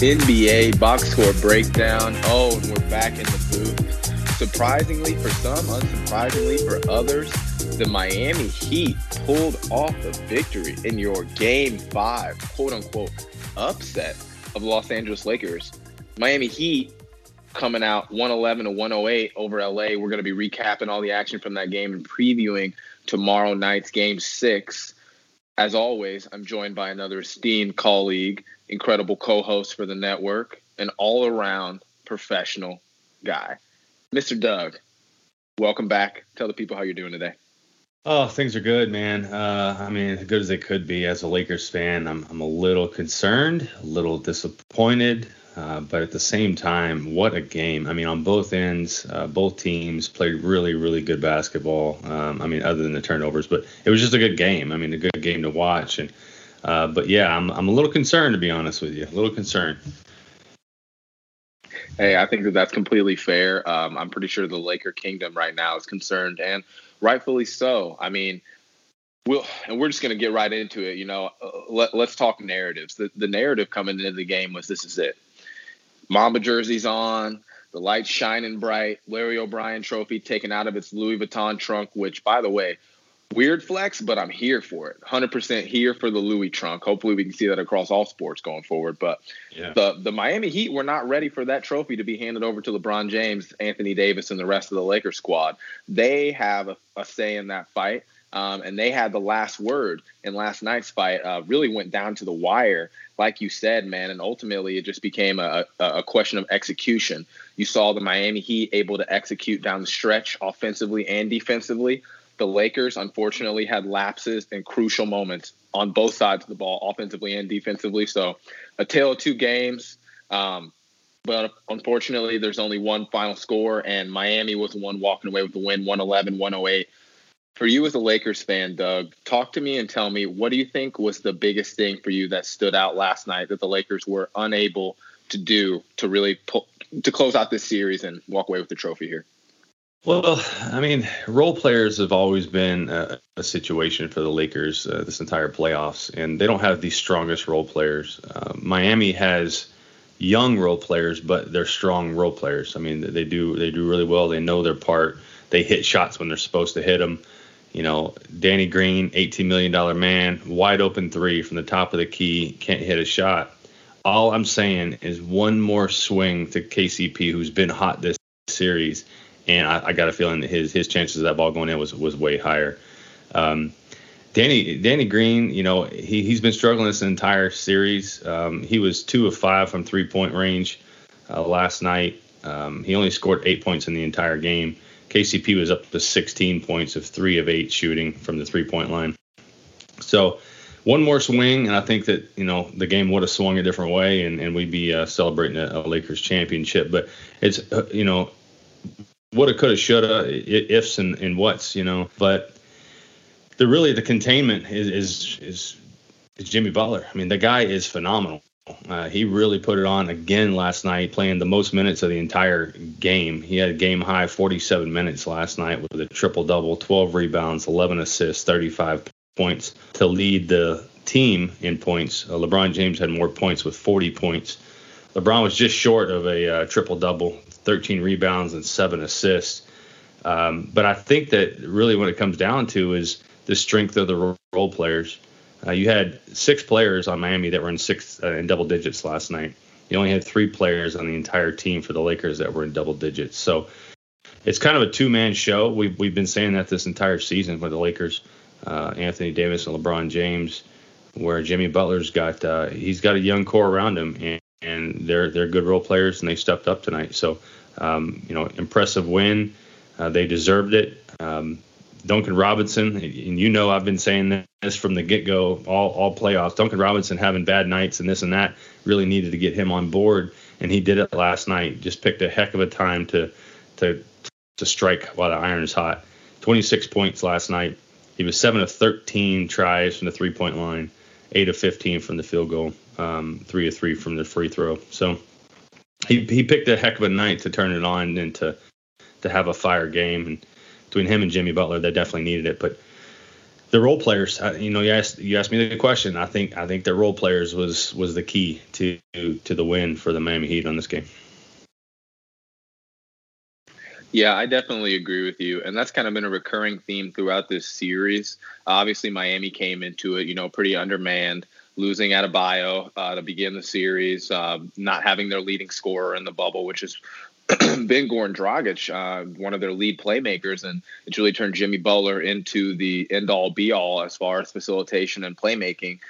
NBA box score breakdown. Oh, and we're back in the booth. Surprisingly for some, unsurprisingly for others, the Miami Heat pulled off a victory in your game five, quote unquote, upset of Los Angeles Lakers. Miami Heat coming out 111 to 108 over LA. We're going to be recapping all the action from that game and previewing tomorrow night's game six. As always, I'm joined by another esteemed colleague, incredible co-host for the network, an all-around professional guy, Mr. Doug. Welcome back. Tell the people how you're doing today. Oh, things are good, man. Uh, I mean, as good as they could be. As a Lakers fan, I'm, I'm a little concerned, a little disappointed, uh, but at the same time, what a game! I mean, on both ends, uh, both teams played really, really good basketball. Um, I mean, other than the turnovers, but it was just a good game. I mean, a good game to watch. And uh, but yeah, I'm I'm a little concerned to be honest with you, a little concerned. Hey, I think that that's completely fair. Um, I'm pretty sure the Laker Kingdom right now is concerned, and rightfully so. I mean, we'll and we're just going to get right into it. You know, uh, let, us talk narratives. The, the narrative coming into the game was this is it. Mamba jerseys on, the lights shining bright, Larry O'Brien trophy taken out of its Louis Vuitton trunk, which, by the way, weird flex, but I'm here for it. 100% here for the Louis trunk. Hopefully, we can see that across all sports going forward. But yeah. the the Miami Heat were not ready for that trophy to be handed over to LeBron James, Anthony Davis, and the rest of the Lakers squad. They have a, a say in that fight. Um, and they had the last word in last night's fight. Uh, really went down to the wire, like you said, man. And ultimately, it just became a, a, question of execution. You saw the Miami Heat able to execute down the stretch offensively and defensively. The Lakers unfortunately had lapses and crucial moments on both sides of the ball, offensively and defensively. So, a tale of two games. Um, but unfortunately, there's only one final score, and Miami was the one walking away with the win 111 108. For you as a Lakers fan, Doug, talk to me and tell me what do you think was the biggest thing for you that stood out last night that the Lakers were unable to do to really pull, to close out this series and walk away with the trophy here? Well, I mean, role players have always been a, a situation for the Lakers uh, this entire playoffs, and they don't have the strongest role players. Uh, Miami has young role players, but they're strong role players. I mean, they do they do really well. They know their part. They hit shots when they're supposed to hit them. You know, Danny Green, $18 million man, wide open three from the top of the key, can't hit a shot. All I'm saying is one more swing to KCP, who's been hot this series, and I, I got a feeling that his his chances of that ball going in was was way higher. Um, Danny Danny Green, you know, he he's been struggling this entire series. Um, he was two of five from three point range uh, last night. Um, he only scored eight points in the entire game. KCP was up to 16 points of three of eight shooting from the three point line. So one more swing, and I think that you know the game would have swung a different way, and, and we'd be uh, celebrating a, a, Lakers championship. But it's uh, you know woulda, coulda, shoulda, ifs and, and whats, you know. But the really the containment is is is, is Jimmy Butler. I mean, the guy is phenomenal. Uh, he really put it on again last night, playing the most minutes of the entire game. He had a game high 47 minutes last night with a triple double, 12 rebounds, 11 assists, 35 points to lead the team in points. Uh, LeBron James had more points with 40 points. LeBron was just short of a uh, triple double, 13 rebounds and seven assists. Um, but I think that really what it comes down to is the strength of the role players. Uh, you had six players on Miami that were in six uh, in double digits last night. You only had three players on the entire team for the Lakers that were in double digits. So it's kind of a two-man show. We've we've been saying that this entire season with the Lakers, uh, Anthony Davis and LeBron James, where Jimmy Butler's got uh, he's got a young core around him, and, and they're they're good role players, and they stepped up tonight. So um, you know, impressive win. Uh, they deserved it. Um, Duncan Robinson, and you know I've been saying this from the get-go, all all playoffs. Duncan Robinson having bad nights and this and that really needed to get him on board, and he did it last night. Just picked a heck of a time to to to strike while the iron is hot. 26 points last night. He was seven of 13 tries from the three-point line, eight of 15 from the field goal, um, three of three from the free throw. So he he picked a heck of a night to turn it on and to to have a fire game and between him and Jimmy Butler, they definitely needed it. But the role players, you know, you asked you asked me the question. I think I think the role players was was the key to to the win for the Miami Heat on this game. Yeah, I definitely agree with you, and that's kind of been a recurring theme throughout this series. Obviously, Miami came into it, you know, pretty undermanned, losing Adebayo uh, to begin the series, uh, not having their leading scorer in the bubble, which is been Goran Dragic, uh, one of their lead playmakers, and it's really turned Jimmy Butler into the end all be all as far as facilitation and playmaking.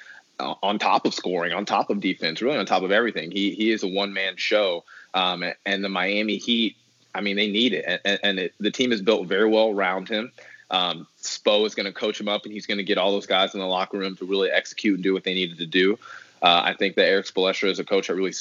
Uh, on top of scoring, on top of defense, really on top of everything, he he is a one man show. Um, and the Miami Heat, I mean, they need it, and, and it, the team is built very well around him. Um, Spo is going to coach him up, and he's going to get all those guys in the locker room to really execute and do what they needed to do. Uh, I think that Erik Spoelstra is a coach that really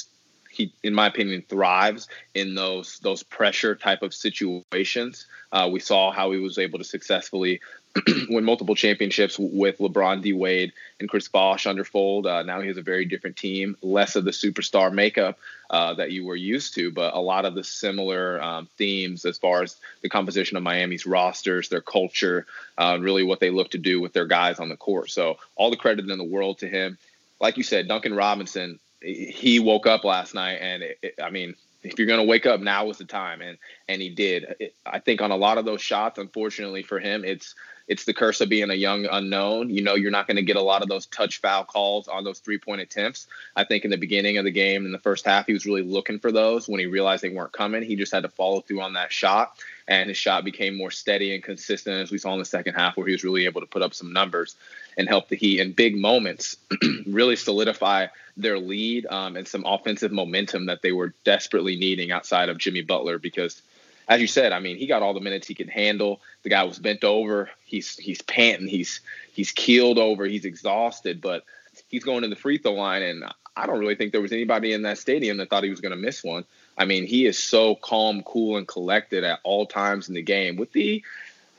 he, in my opinion, thrives in those those pressure type of situations. Uh, we saw how he was able to successfully win multiple championships with LeBron, D Wade, and Chris Bosh under fold. Uh, now he has a very different team, less of the superstar makeup uh, that you were used to, but a lot of the similar um, themes as far as the composition of Miami's rosters, their culture, uh, really what they look to do with their guys on the court. So all the credit in the world to him. Like you said, Duncan Robinson he woke up last night, and it, it, I mean, if you're gonna wake up, now was the time, and and he did. It, I think on a lot of those shots, unfortunately for him, it's it's the curse of being a young unknown. You know, you're not going to get a lot of those touch foul calls on those three point attempts. I think in the beginning of the game, in the first half, he was really looking for those. When he realized they weren't coming, he just had to follow through on that shot, and his shot became more steady and consistent as we saw in the second half, where he was really able to put up some numbers and help the Heat in big moments really solidify their lead um, and some offensive momentum that they were desperately needing outside of Jimmy Butler because as you said, I mean, he got all the minutes he could handle. The guy was bent over. He's he's panting. He's he's keeled over. He's exhausted, but he's going to the free throw line, and I don't really think there was anybody in that stadium that thought he was going to miss one. I mean, he is so calm, cool, and collected at all times in the game, with the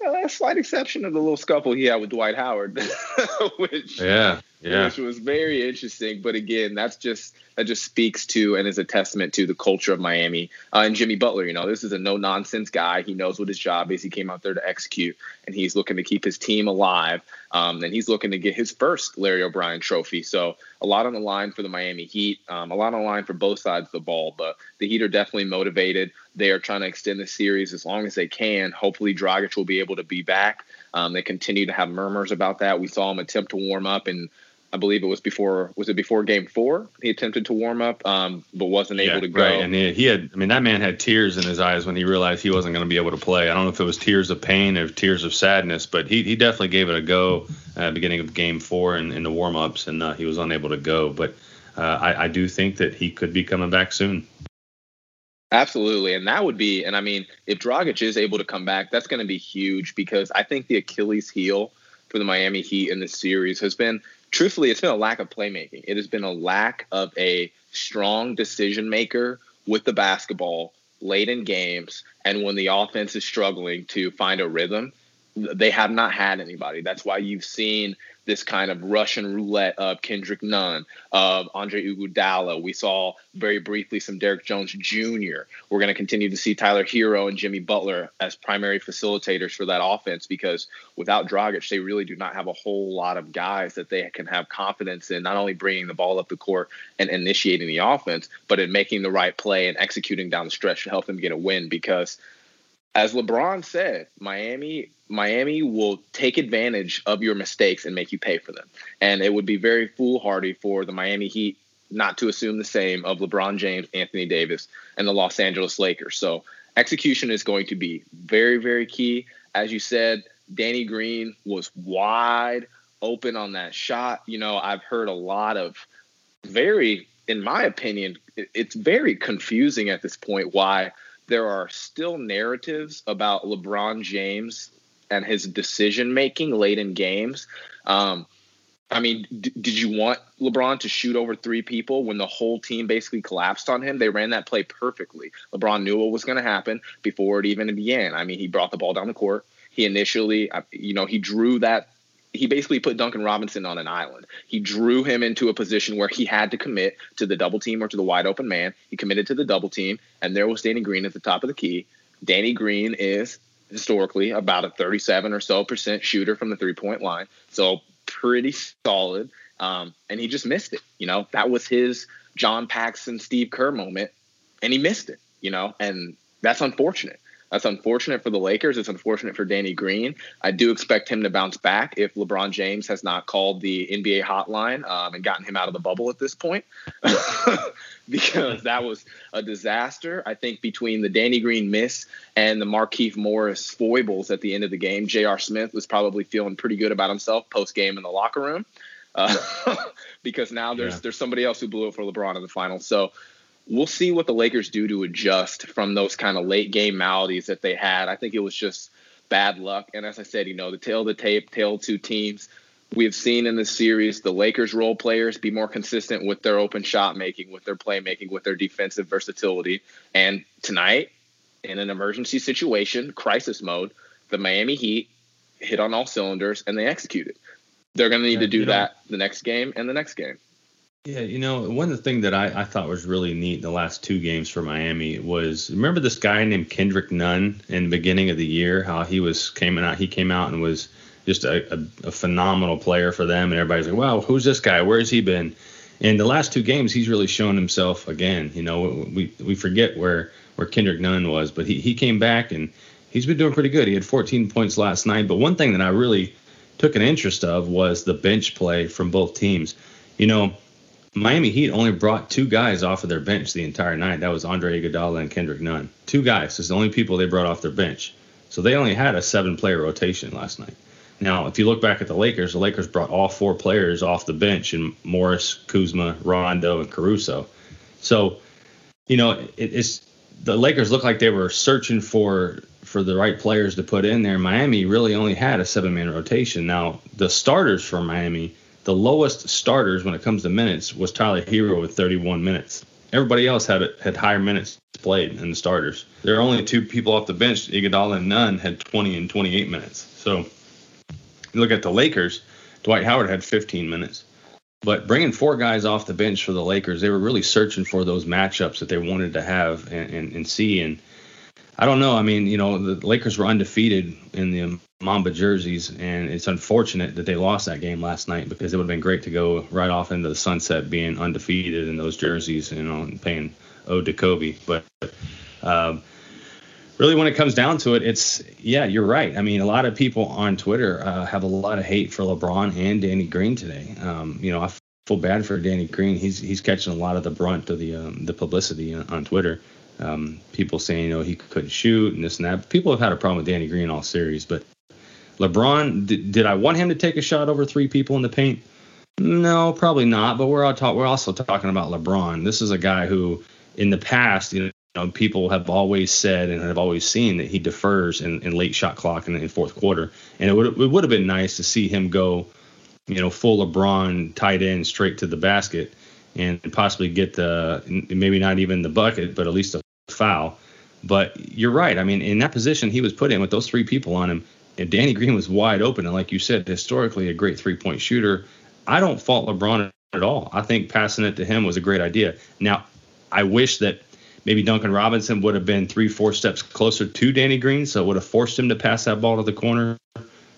uh, slight exception of the little scuffle he had with Dwight Howard, which yeah, yeah. which was very interesting. But again, that's just that just speaks to and is a testament to the culture of Miami uh, and Jimmy Butler. You know, this is a no nonsense guy. He knows what his job is. He came out there to execute, and he's looking to keep his team alive. Um, and he's looking to get his first Larry O'Brien trophy. So a lot on the line for the Miami Heat. Um, a lot on the line for both sides of the ball. But the Heat are definitely motivated. They are trying to extend the series as long as they can. Hopefully, Dragic will be able to be back. Um, they continue to have murmurs about that. We saw him attempt to warm up and I believe it was before was it before game four? He attempted to warm up, um, but wasn't yeah, able to go. Right, and he, he, had I mean that man had tears in his eyes when he realized he wasn't going to be able to play. I don't know if it was tears of pain or tears of sadness, but he, he definitely gave it a go at the beginning of game four and in the warm ups, and uh, he was unable to go. But uh, I, I do think that he could be coming back soon. Absolutely, and that would be, and I mean, if Dragic is able to come back, that's going to be huge because I think the Achilles heel for the Miami Heat in this series has been truthfully, it's been a lack of playmaking. It has been a lack of a strong decision maker with the basketball late in games and when the offense is struggling to find a rhythm. They have not had anybody. That's why you've seen this kind of Russian roulette of Kendrick Nunn, of Andre Iguodala. We saw very briefly some Derrick Jones Jr. We're going to continue to see Tyler Herro and Jimmy Butler as primary facilitators for that offense because without Dragic, they really do not have a whole lot of guys that they can have confidence in, not only bringing the ball up the court and initiating the offense, but in making the right play and executing down the stretch to help them get a win because – as LeBron said, Miami Miami will take advantage of your mistakes and make you pay for them. And it would be very foolhardy for the Miami Heat not to assume the same of LeBron James, Anthony Davis, and the Los Angeles Lakers. So execution is going to be very, very key. As you said, Danny Green was wide open on that shot. You know, I've heard a lot of very, in my opinion, it's very confusing at this point why – there are still narratives about LeBron James and his decision making late in games. Um, I mean, d- did you want LeBron to shoot over three people when the whole team basically collapsed on him? They ran that play perfectly. LeBron knew what was going to happen before it even began. I mean, he brought the ball down the court. He initially, you know, he drew that he basically put Duncan Robinson on an island. He drew him into a position where he had to commit to the double team or to the wide open man. He committed to the double team, and there was Danny Green at the top of the key. Danny Green is historically about a 37 or so percent shooter from the three point line, so pretty solid. Um, and he just missed it. You know, that was his John Paxson, Steve Kerr moment, and he missed it. You know, and that's unfortunate. That's unfortunate for the Lakers. It's unfortunate for Danny Green. I do expect him to bounce back if LeBron James has not called the NBA hotline um, and gotten him out of the bubble at this point, because that was a disaster. I think between the Danny Green miss and the Markieff Morris foibles at the end of the game, J.R. Smith was probably feeling pretty good about himself post game in the locker room. Uh, because now there's yeah. there's somebody else who blew it for LeBron in the finals. So we'll see what the Lakers do to adjust from those kind of late game maladies that they had. I think it was just bad luck. And as I said, you know, the tail of the tape, tail two teams. We've seen in this series the Lakers role players be more consistent with their open shot making, with their playmaking, with their defensive versatility. And tonight, in an emergency situation, crisis mode, the Miami Heat hit on all cylinders and they executed. They're going to need yeah, to do that know, the next game and the next game. Yeah, you know, one of the things that I, I thought was really neat in the last two games for Miami was remember this guy named Kendrick Nunn in the beginning of the year, how he was came out he came out and was just a, a, a phenomenal player for them, and everybody's like, wow, who's this guy? Where has he been? In the last two games, he's really shown himself again. You know, we we forget where where Kendrick Nunn was, but he he came back and he's been doing pretty good. He had 14 points last night, but one thing that I really took an interest of was the bench play from both teams. You know, Miami Heat only brought two guys off of their bench the entire night. That was Andre Iguodala and Kendrick Nunn. Two guys. It's the only people they brought off their bench. So they only had a seven-player rotation last night. Now, if you look back at the Lakers, the Lakers brought all four players off the bench in Morris, Kuzma, Rondo, and Caruso. So, you know, it, it's the Lakers looked like they were searching for for the right players to put in there. Miami really only had a seven man rotation. Now the starters for Miami, the lowest starters when it comes to minutes was Tyler Herro with 31 minutes. Everybody else had had higher minutes played in the starters. There are only two people off the bench, Iguodala and Nunn, had 20 and 28 minutes. So you look at the Lakers, Dwight Howard had 15 minutes. But bringing four guys off the bench for the Lakers, they were really searching for those matchups that they wanted to have and, and, and see. And I don't know. I mean, you know, the Lakers were undefeated in the Mamba jerseys, and it's unfortunate that they lost that game last night because it would have been great to go right off into the sunset being undefeated in those jerseys, you know, and paying ode to Kobe. But um, really, when it comes down to it, it's yeah, you're right. I mean, a lot of people on Twitter uh, have a lot of hate for LeBron and Danny Green today. Um, you know, I feel bad for Danny Green. He's he's catching a lot of the brunt of the um, the publicity on, on Twitter. Um, people saying you know he couldn't shoot and this and that. People have had a problem with Danny Green all series, but LeBron, did, did I want him to take a shot over three people in the paint? No, probably not. But we're all talk, we're also talking about LeBron. This is a guy who, in the past, you know, people have always said and have always seen that he defers in, in late shot clock in fourth quarter. And it would it would have been nice to see him go, you know, full LeBron tight end straight to the basket and possibly get the maybe not even the bucket, but at least a foul. But you're right. I mean, in that position he was put in with those three people on him, and Danny Green was wide open. And like you said, historically a great three point shooter. I don't fault LeBron at all. I think passing it to him was a great idea. Now, I wish that maybe Duncan Robinson would have been three, four steps closer to Danny Green, so it would have forced him to pass that ball to the corner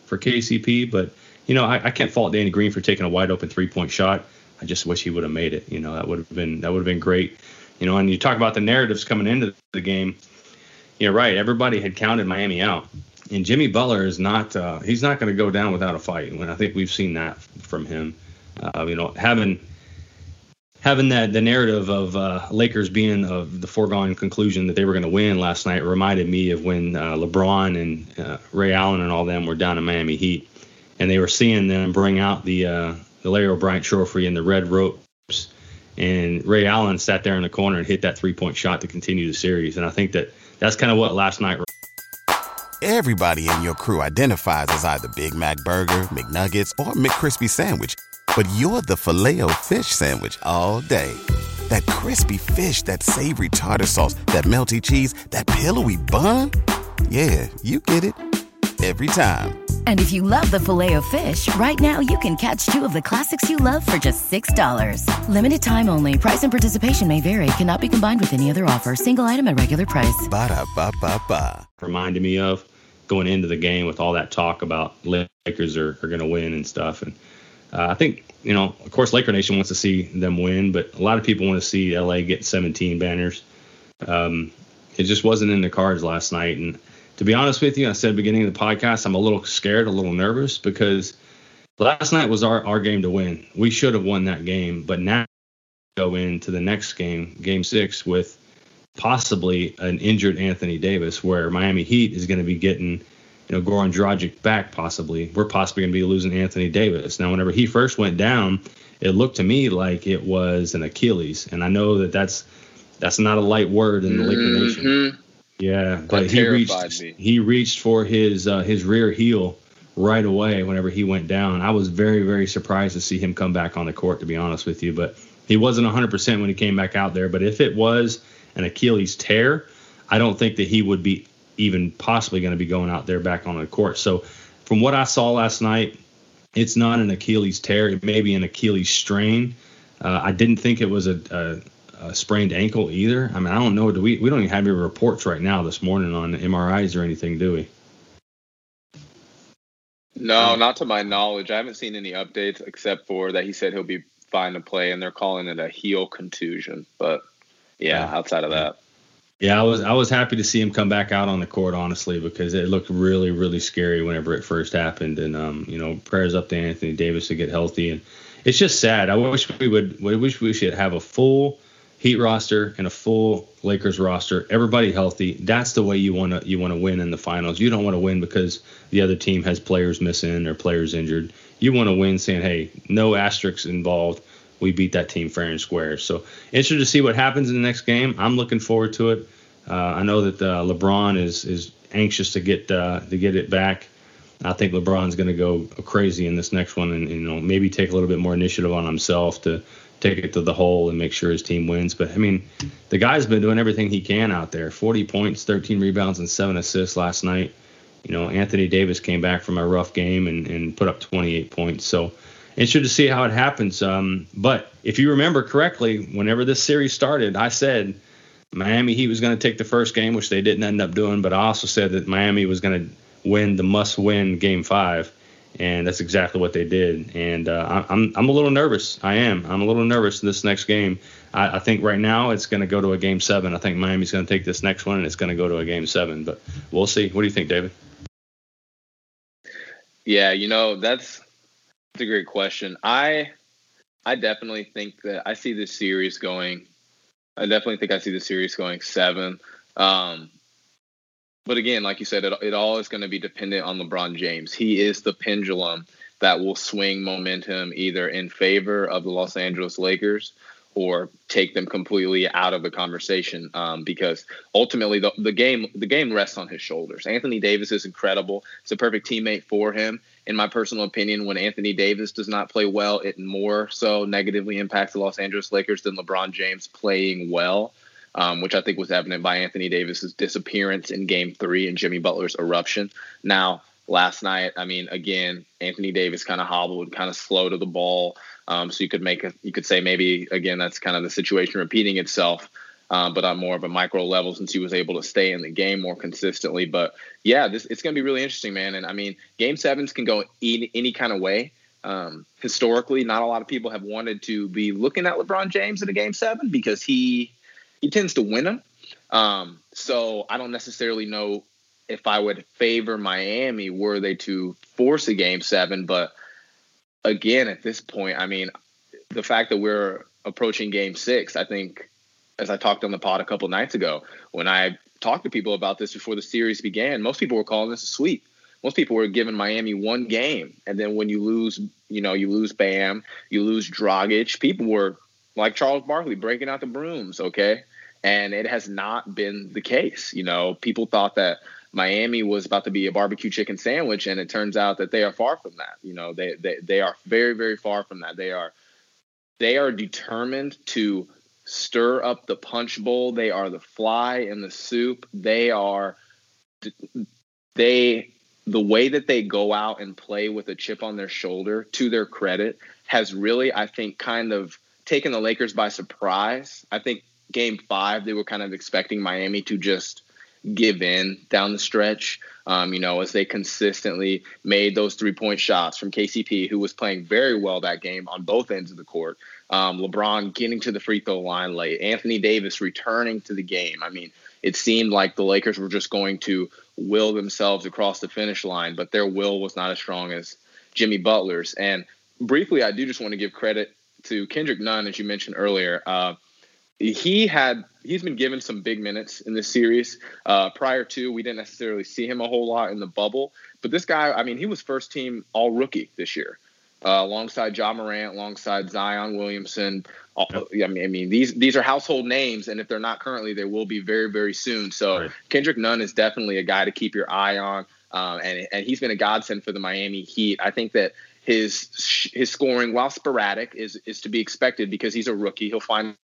for KCP. But you know, I, I can't fault Danny Green for taking a wide open three point shot. I just wish he would have made it. You know, that would have been that would have been great. You know, and you talk about the narratives coming into the game. You're right. Everybody had counted Miami out, and Jimmy Butler is not. Uh, he's not going to go down without a fight. And I think we've seen that from him. Uh, you know, having having that the narrative of uh, Lakers being of the foregone conclusion that they were going to win last night reminded me of when uh, LeBron and uh, Ray Allen and all them were down in Miami Heat, and they were seeing them bring out the uh, the Larry O'Brien Trophy and the red ropes, and Ray Allen sat there in the corner and hit that three point shot to continue the series, and I think that that's kind of what last night. Everybody in your crew identifies as either Big Mac Burger, McNuggets, or McCrispy Sandwich but you're the filet fish sandwich all day. That crispy fish, that savory tartar sauce, that melty cheese, that pillowy bun. Yeah, you get it every time. And if you love the filet of fish, right now you can catch two of the classics you love for just $6. Limited time only. Price and participation may vary. Cannot be combined with any other offer. Single item at regular price. Ba da ba ba ba. Reminded me of going into the game with all that talk about Lakers are, are going to win and stuff. And uh, I think, you know, of course, Laker Nation wants to see them win, but a lot of people want to see LA get 17 banners. Um, it just wasn't in the cards last night. And to be honest with you, I said at the beginning of the podcast, I'm a little scared, a little nervous because last night was our, our game to win. We should have won that game, but now go into the next game, game six, with possibly an injured Anthony Davis, where Miami Heat is going to be getting you know, Goran Dragic back possibly. We're possibly going to be losing Anthony Davis. Now, whenever he first went down, it looked to me like it was an Achilles, and I know that that's that's not a light word in the Laker mm-hmm. Nation. Yeah, but he reached me. he reached for his uh, his rear heel right away whenever he went down. I was very very surprised to see him come back on the court, to be honest with you. But he wasn't 100% when he came back out there. But if it was an Achilles tear, I don't think that he would be even possibly going to be going out there back on the court. So from what I saw last night, it's not an Achilles tear. It may be an Achilles strain. Uh, I didn't think it was a, a, a, sprained ankle either. I mean, I don't know. Do we? We don't even have any reports right now this morning on MRIs or anything, do we? No, not to my knowledge. I haven't seen any updates except for that he said he'll be fine to play, and they're calling it a heel contusion. But yeah, outside of that. Yeah, I was I was happy to see him come back out on the court, honestly, because it looked really really scary whenever it first happened. And um, you know, prayers up to Anthony Davis to get healthy. And it's just sad. I wish we would. I wish we should have a full Heat roster and a full Lakers roster, everybody healthy. That's the way you want to you want to win in the finals. You don't want to win because the other team has players missing or players injured. You want to win saying, "Hey, no asterisks involved we beat that team fair and square. So interested to see what happens in the next game. I'm looking forward to it. Uh, I know that uh, LeBron is is anxious to get uh, to get it back. I think LeBron's going to go crazy in this next one, and you know maybe take a little bit more initiative on himself to take it to the hole and make sure his team wins. But I mean, the guy's been doing everything he can out there. 40 points, 13 rebounds, and seven assists last night. You know, Anthony Davis came back from a rough game and, and put up 28 points. So interested to see how it happens. Um, but if you remember correctly, whenever this series started, I said Miami Heat was going to take the first game, which they didn't end up doing. But I also said that Miami was going to win the must-win Game Five, and that's exactly what they did. And uh, I'm I'm a little nervous. I am. I'm a little nervous in this next game. I, I think right now it's going to go to a Game Seven. I think Miami's going to take this next one, and it's going to go to a Game Seven. But we'll see. What do you think, David? Yeah, you know that's that's a great question. I I definitely think that I see this series going. I definitely think I see the series going seven. Um, but again, like you said, it, it all is going to be dependent on LeBron James. He is the pendulum that will swing momentum either in favor of the Los Angeles Lakers or take them completely out of the conversation um, because ultimately the, the game the game rests on his shoulders. Anthony Davis is incredible. It's a perfect teammate for him. In my personal opinion, when Anthony Davis does not play well, it more so negatively impacts the Los Angeles Lakers than LeBron James playing well. Um, which I think was evident by Anthony Davis's disappearance in Game Three and Jimmy Butler's eruption. Now, last night, I mean, again, Anthony Davis kind of hobbled, kind of slow to the ball. Um, so you could make a, you could say maybe again that's kind of the situation repeating itself, um, but on more of a micro level since he was able to stay in the game more consistently. But yeah, this it's going to be really interesting, man. And I mean, game sevens can go any, any kind of way. Um, historically, not a lot of people have wanted to be looking at LeBron James in a game seven because he he tends to win them. Um, so I don't necessarily know if I would favor Miami were they to force a game seven, but again, at this point, I mean, the fact that we're approaching game six, I think, as I talked on the pod a couple nights ago, when I talked to people about this before the series began, most people were calling this a sweep. Most people were giving Miami one game, and then when you lose, you know, you lose Bam, you lose Dragic. People were like Charles Barkley breaking out the brooms, okay? And it has not been the case. You know, people thought that Miami was about to be a barbecue chicken sandwich, and it turns out that they are far from that. You know, they they they are very very far from that. They are they are determined to stir up the punch bowl. They are the fly in the soup. They are they the way that they go out and play with a chip on their shoulder to their credit has really I think kind of taken the Lakers by surprise. I think game 5 they were kind of expecting Miami to just give in down the stretch. Um, you know, as they consistently made those three point shots from KCP, who was playing very well that game on both ends of the court. Um, LeBron getting to the free throw line late. Anthony Davis returning to the game. I mean, it seemed like the Lakers were just going to will themselves across the finish line, but their will was not as strong as Jimmy Butler's. And briefly, I do just want to give credit to Kendrick Nunn, as you mentioned earlier. Uh, he had he's been given some big minutes in this series. Uh, prior to, we didn't necessarily see him a whole lot in the bubble, but this guy, I mean, he was first team All Rookie this year, uh, alongside Ja Morant, alongside Zion Williamson. Uh, I mean, I mean, these these are household names, and if they're not currently, they will be very very soon. So right. Kendrick Nunn is definitely a guy to keep your eye on, um, and and he's been a godsend for the Miami Heat. I think that his his scoring, while sporadic, is is to be expected because he's a rookie. He'll find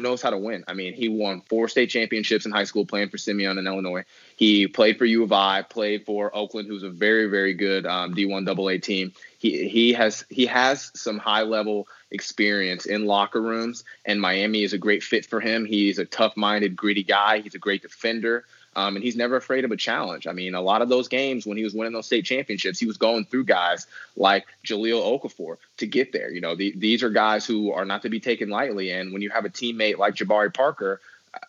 knows how to win. I mean, he won four state championships in high school playing for Simeon in Illinois. He played for U of I, played for Oakland, who's a very, very good um, D1 AA team. He he has he has some high level experience in locker rooms, and Miami is a great fit for him. He's a tough minded, gritty guy. He's a great defender. Um, and he's never afraid of a challenge. I mean, a lot of those games when he was winning those state championships, he was going through guys like Jahlil Okafor to get there. You know, the, these are guys who are not to be taken lightly. And when you have a teammate like Jabari Parker,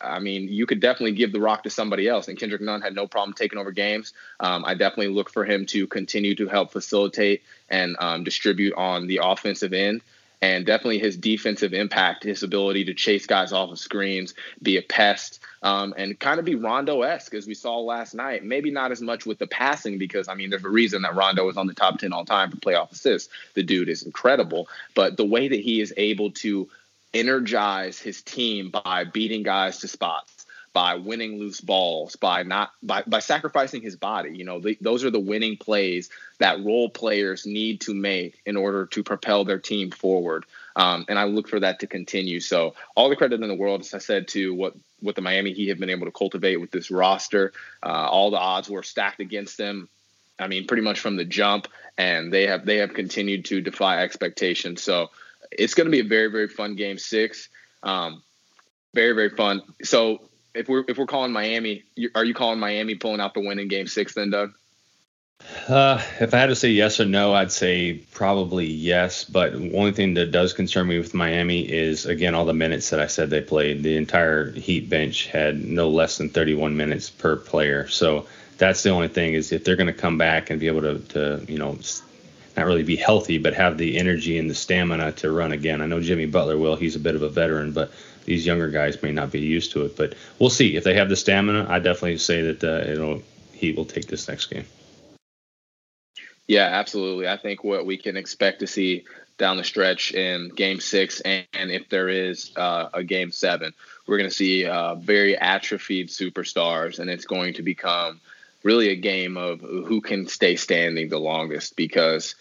I mean, you could definitely give the rock to somebody else. And Kendrick Nunn had no problem taking over games. Um, I definitely look for him to continue to help facilitate and um, distribute on the offensive end and definitely his defensive impact, his ability to chase guys off of screens, be a pest, um, and kind of be Rondo esque as we saw last night. Maybe not as much with the passing because I mean there's a reason that Rondo is on the top ten all time for playoff assists. The dude is incredible, but the way that he is able to energize his team by beating guys to spots, by winning loose balls, by not by by sacrificing his body. You know, the, those are the winning plays that role players need to make in order to propel their team forward. Um, and I look for that to continue. So all the credit in the world, as I said, to what what the Miami Heat have been able to cultivate with this roster. Uh, all the odds were stacked against them. I mean, pretty much from the jump, and they have they have continued to defy expectations. So it's going to be a very very fun game six. Um, very very fun. So if we're if we're calling Miami, are you calling Miami pulling out the win in game six then, Doug? Uh, if I had to say yes or no, I'd say probably yes. But only thing that does concern me with Miami is again all the minutes that I said they played. The entire Heat bench had no less than 31 minutes per player. So that's the only thing is if they're going to come back and be able to, to you know not really be healthy, but have the energy and the stamina to run again. I know Jimmy Butler will. He's a bit of a veteran, but these younger guys may not be used to it. But we'll see if they have the stamina. I definitely say that uh, it'll he will take this next game. Yeah, absolutely. I think what we can expect to see down the stretch in Game Six, and, if there is uh, a Game Seven, we're going to see uh, very atrophied superstars, and it's going to become really a game of who can stay standing the longest because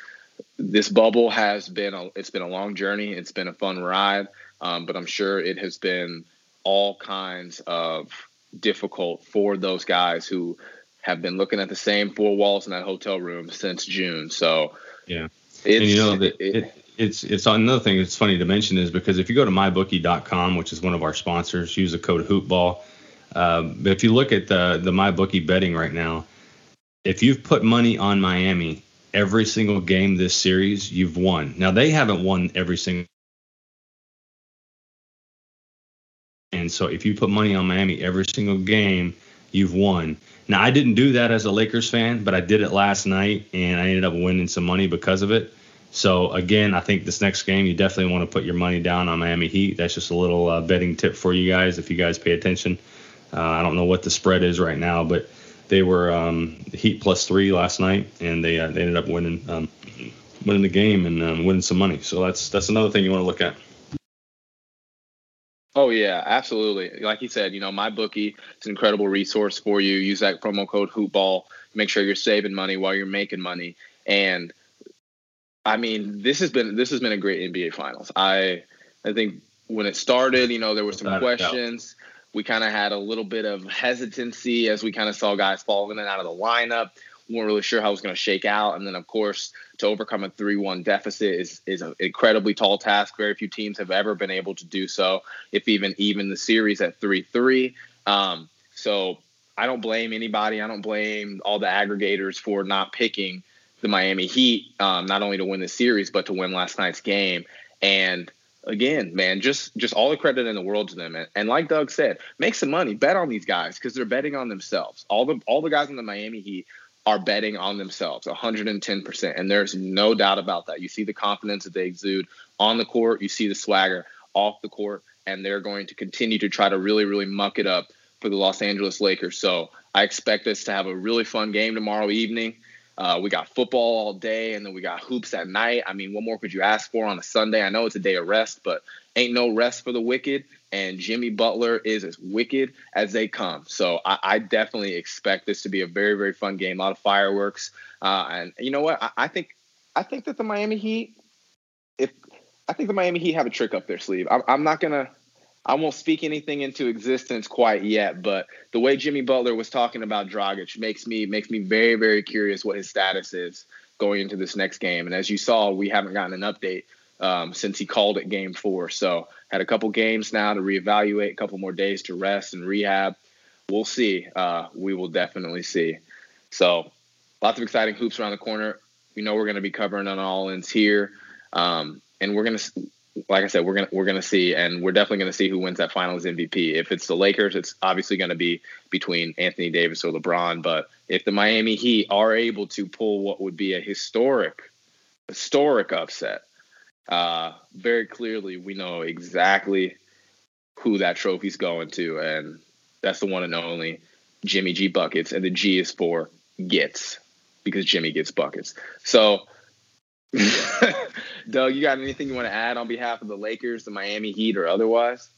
this bubble has been a it's been a long journey. It's been a fun ride, um, but I'm sure it has been all kinds of difficult for those guys who have been looking at the same four walls in that hotel room since June. So yeah, and you know that it, it, it's it's another thing that's funny to mention is because if you go to mybookie.com, which is one of our sponsors, use the code hoopball. Um, but if you look at the the mybookie betting right now, if you've put money on Miami every single game this series, you've won. Now they haven't won every single. So if you put money on Miami every single game, you've won. Now I didn't do that as a Lakers fan, but I did it last night and I ended up winning some money because of it. So again, I think this next game you definitely want to put your money down on Miami Heat. That's just a little uh, betting tip for you guys if you guys pay attention. Uh, I don't know what the spread is right now, but they were um, Heat plus three last night, and they uh, they ended up winning um, winning the game and um, winning some money. So that's that's another thing you want to look at. Oh yeah, absolutely. Like you said, you know, my bookie is an incredible resource for you. Use that promo code hoopball. Make sure you're saving money while you're making money. And I mean, this has been this has been a great NBA Finals. I I think when it started, you know, there were some Without questions. We kind of had a little bit of hesitancy as we kind of saw guys falling in and out of the lineup weren't really sure how it was going to shake out. And then, of course, to overcome a 3 1 deficit is, is an incredibly tall task. Very few teams have ever been able to do so, if even even the series at 3 3. Um, so I don't blame anybody. I don't blame all the aggregators for not picking the Miami Heat, um, not only to win the series, but to win last night's game. And again, man, just just all the credit in the world to them. And, and like Doug said, make some money, bet on these guys because they're betting on themselves. All the all the guys in the Miami Heat are betting on themselves 110%. And there's no doubt about that. You see the confidence that they exude on the court, you see the swagger off the court, and they're going to continue to try to really, really muck it up for the Los Angeles Lakers. So I expect us to have a really fun game tomorrow evening. Uh, we got football all day, and then we got hoops at night. I mean, what more could you ask for on a Sunday? I know it's a day of rest, but ain't no rest for the wicked and Jimmy Butler is as wicked as they come. So I, I, definitely expect this to be a very, very fun game. A lot of fireworks, uh, and you know what? I, I, think I think that the Miami Heat, if I think the Miami Heat have a trick up their sleeve. I, I'm not gonna. I won't speak anything into existence quite yet, but the way Jimmy Butler was talking about Dragic makes me makes me very, very curious what his status is going into this next game. And as you saw, we haven't gotten an update um, since he called it game four. So had a couple games now to reevaluate, a couple more days to rest and rehab. We'll see. Uh, we will definitely see. So lots of exciting hoops around the corner. We know we're going to be covering on all ends here, um, and we're going to, like I said, we're to we're to see, and we're definitely to see who wins that Finals MVP. If it's the Lakers, it's obviously to be between Anthony Davis or LeBron. But if the Miami Heat are able to pull what would be a historic, historic upset, uh, very clearly we know exactly who that trophy's going to, and that's the one and only Jimmy G buckets, and the G is for gets because Jimmy gets buckets. So Doug, you got anything you want to add on behalf of the Lakers, the Miami Heat, or otherwise?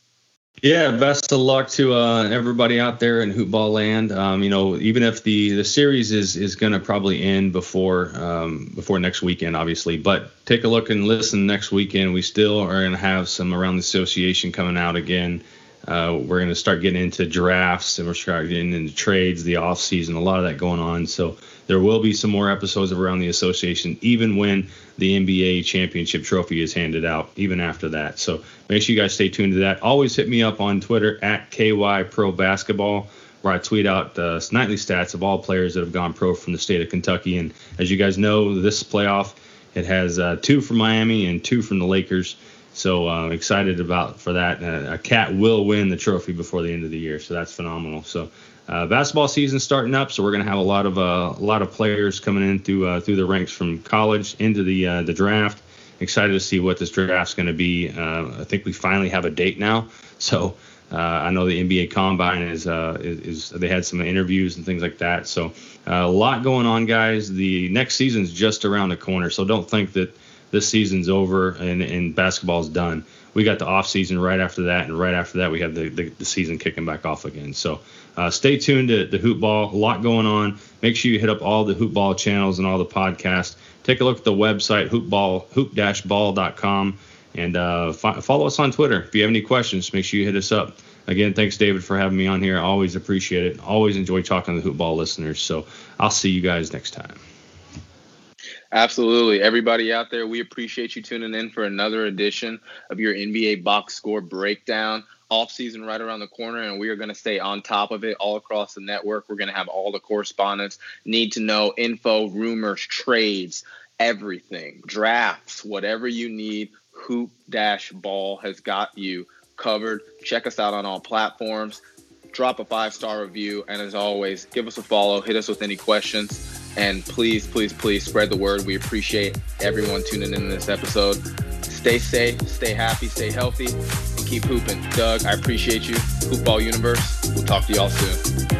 Yeah, best of luck to uh, everybody out there in hoopball land. Um, you know, even if the, the series is is going to probably end before um, before next weekend, obviously, but take a look and listen next weekend. We still are going to have some around the association coming out again. Uh, we're going to start getting into drafts and we're starting getting into trades, the off season, a lot of that going on. So there will be some more episodes around the association, even when the NBA championship trophy is handed out, even after that. So make sure you guys stay tuned to that. Always hit me up on Twitter at KY Pro Basketball, where I tweet out the nightly stats of all players that have gone pro from the state of Kentucky. And as you guys know, this playoff it has uh, two from Miami and two from the Lakers. So uh, excited about for that. Uh, a cat will win the trophy before the end of the year, so that's phenomenal. So uh, basketball season starting up, so we're going to have a lot of uh, a lot of players coming in through uh, through the ranks from college into the uh, the draft. Excited to see what this draft's going to be. I think we finally have a date now, so. I know the NBA Combine is, is, is they had some interviews and things like that. So a lot going on, guys. The next season's just around the corner, so don't think that this season's over and, and basketball's done. We got the off season right after that, and right after that we have the, the, the season kicking back off again. So uh, stay tuned to the hoop ball. A lot going on. Make sure you hit up all the hoop ball channels and all the podcasts. Take a look at the website hoopball hoop-ball.com and uh, fo- follow us on Twitter. If you have any questions, make sure you hit us up. Again, thanks David for having me on here. I always appreciate it. Always enjoy talking to the hoop ball listeners. So I'll see you guys next time. Absolutely. Everybody out there, we appreciate you tuning in for another edition of your NBA box score breakdown. Off season right around the corner, and we are going to stay on top of it all across the network. We're going to have all the correspondence, need to know info, rumors, trades, everything, drafts, whatever you need. Hoop Dash Ball has got you covered. Check us out on all platforms. Drop a five star review, and as always, give us a follow. Hit us with any questions and please, please, please spread the word. We appreciate everyone tuning in this episode. Stay safe, stay happy, stay healthy, and keep hooping. Doug, I appreciate you. Hoopball Universe. We'll talk to y'all soon.